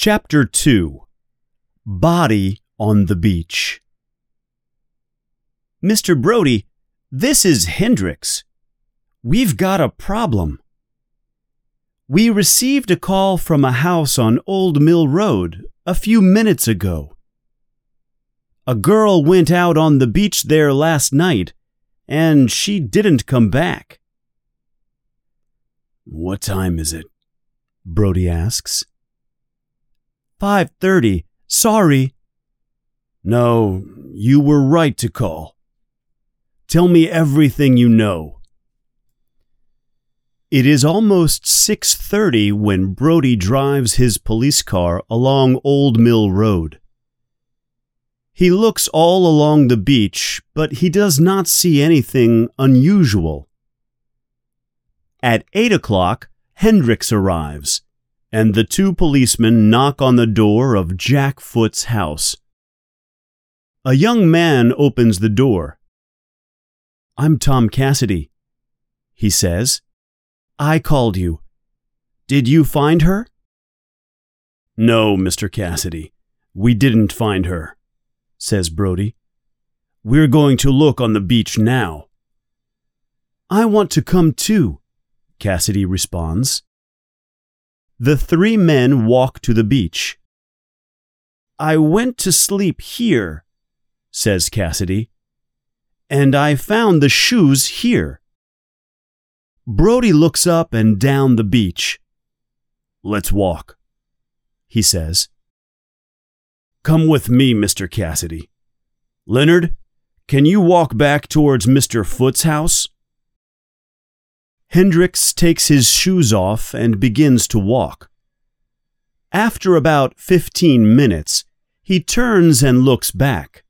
Chapter 2 Body on the Beach. Mr. Brody, this is Hendricks. We've got a problem. We received a call from a house on Old Mill Road a few minutes ago. A girl went out on the beach there last night, and she didn't come back. What time is it? Brody asks. 5:30. Sorry. No, you were right to call. Tell me everything you know. It is almost 6:30 when Brody drives his police car along Old Mill Road. He looks all along the beach, but he does not see anything unusual. At 8 o'clock, Hendricks arrives, and the two policemen knock on the door of Jack Foote's house. A young man opens the door. I'm Tom Cassidy, he says. I called you. Did you find her? No, Mr. Cassidy, we didn't find her, says Brody. We're going to look on the beach now. I want to come too, Cassidy responds. The three men walk to the beach. I went to sleep here, says Cassidy, and I found the shoes here. Brody looks up and down the beach. Let's walk, he says. Come with me, Mr. Cassidy. Leonard, can you walk back towards Mr. Foote's house? Hendricks takes his shoes off and begins to walk. After about 15 minutes, he turns and looks back.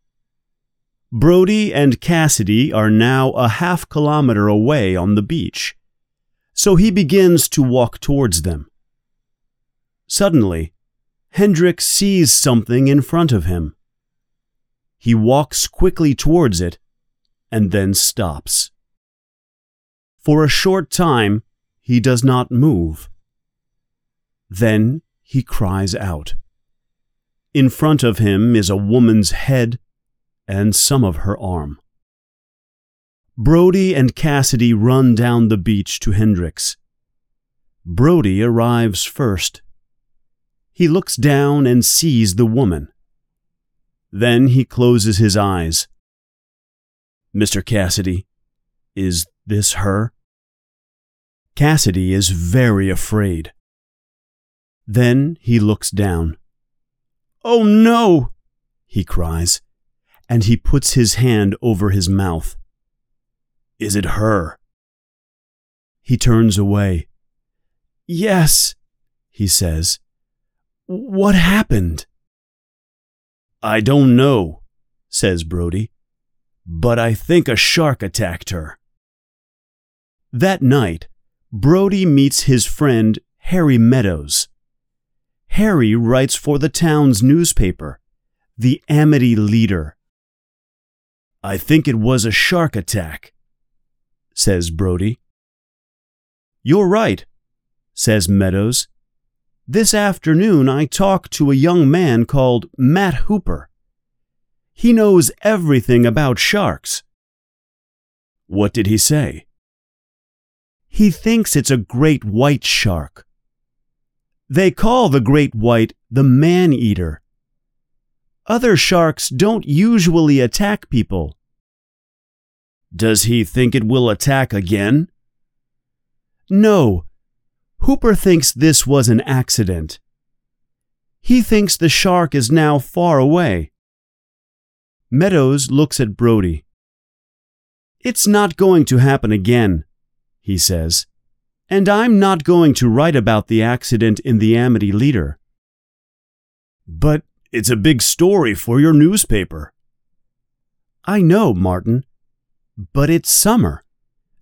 Brody and Cassidy are now a half kilometer away on the beach, so he begins to walk towards them. Suddenly, Hendricks sees something in front of him. He walks quickly towards it and then stops. For a short time, he does not move. Then he cries out. In front of him is a woman's head and some of her arm. Brody and Cassidy run down the beach to Hendricks. Brody arrives first. He looks down and sees the woman. Then he closes his eyes. Mr. Cassidy, is this her? Cassidy is very afraid. Then he looks down. Oh no! he cries, and he puts his hand over his mouth. Is it her? He turns away. Yes, he says. What happened? I don't know, says Brody, but I think a shark attacked her. That night, Brody meets his friend Harry Meadows. Harry writes for the town's newspaper, the Amity Leader. I think it was a shark attack, says Brody. You're right, says Meadows. This afternoon I talked to a young man called Matt Hooper. He knows everything about sharks. What did he say? He thinks it's a great white shark. They call the great white the man eater. Other sharks don't usually attack people. Does he think it will attack again? No. Hooper thinks this was an accident. He thinks the shark is now far away. Meadows looks at Brody. It's not going to happen again, he says, and I'm not going to write about the accident in the Amity Leader. But it's a big story for your newspaper. I know, Martin, but it's summer,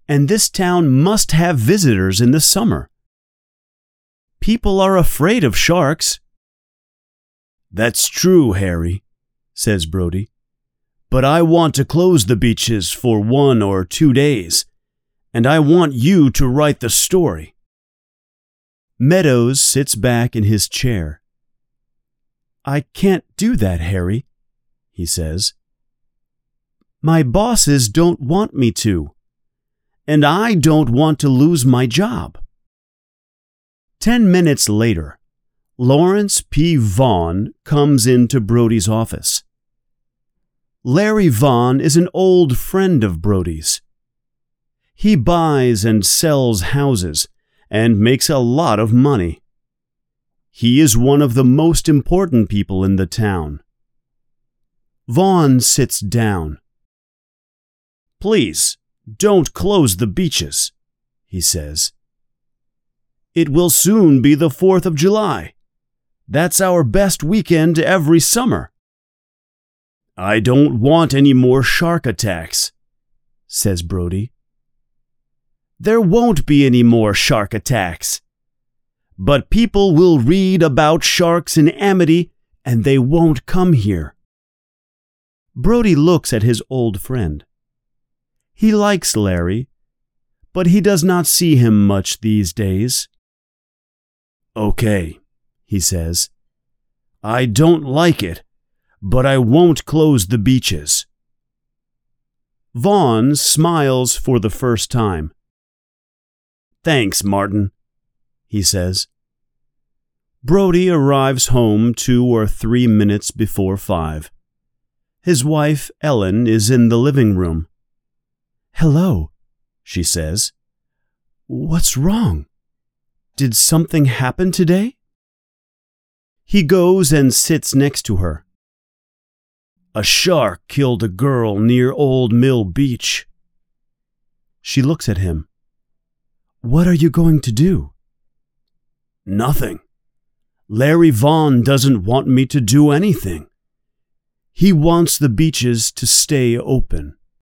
and this town must have visitors in the summer. People are afraid of sharks. That's true, Harry, says Brody. But I want to close the beaches for one or two days and I want you to write the story. Meadows sits back in his chair. I can't do that, Harry, he says. My bosses don't want me to, and I don't want to lose my job. Ten minutes later, Lawrence P. Vaughn comes into Brody's office. Larry Vaughn is an old friend of Brody's. He buys and sells houses and makes a lot of money. He is one of the most important people in the town. Vaughn sits down. Please, don't close the beaches, he says. It will soon be the 4th of July. That's our best weekend every summer. I don't want any more shark attacks, says Brody. There won't be any more shark attacks. But people will read about sharks in Amity and they won't come here. Brody looks at his old friend. He likes Larry, but he does not see him much these days. Okay, he says. I don't like it, but I won't close the beaches. Vaughn smiles for the first time. Thanks, Martin, he says. Brody arrives home two or three minutes before five. His wife, Ellen, is in the living room. Hello, she says. What's wrong? Did something happen today? He goes and sits next to her. A shark killed a girl near Old Mill Beach. She looks at him. What are you going to do? Nothing. Larry Vaughn doesn't want me to do anything. He wants the beaches to stay open.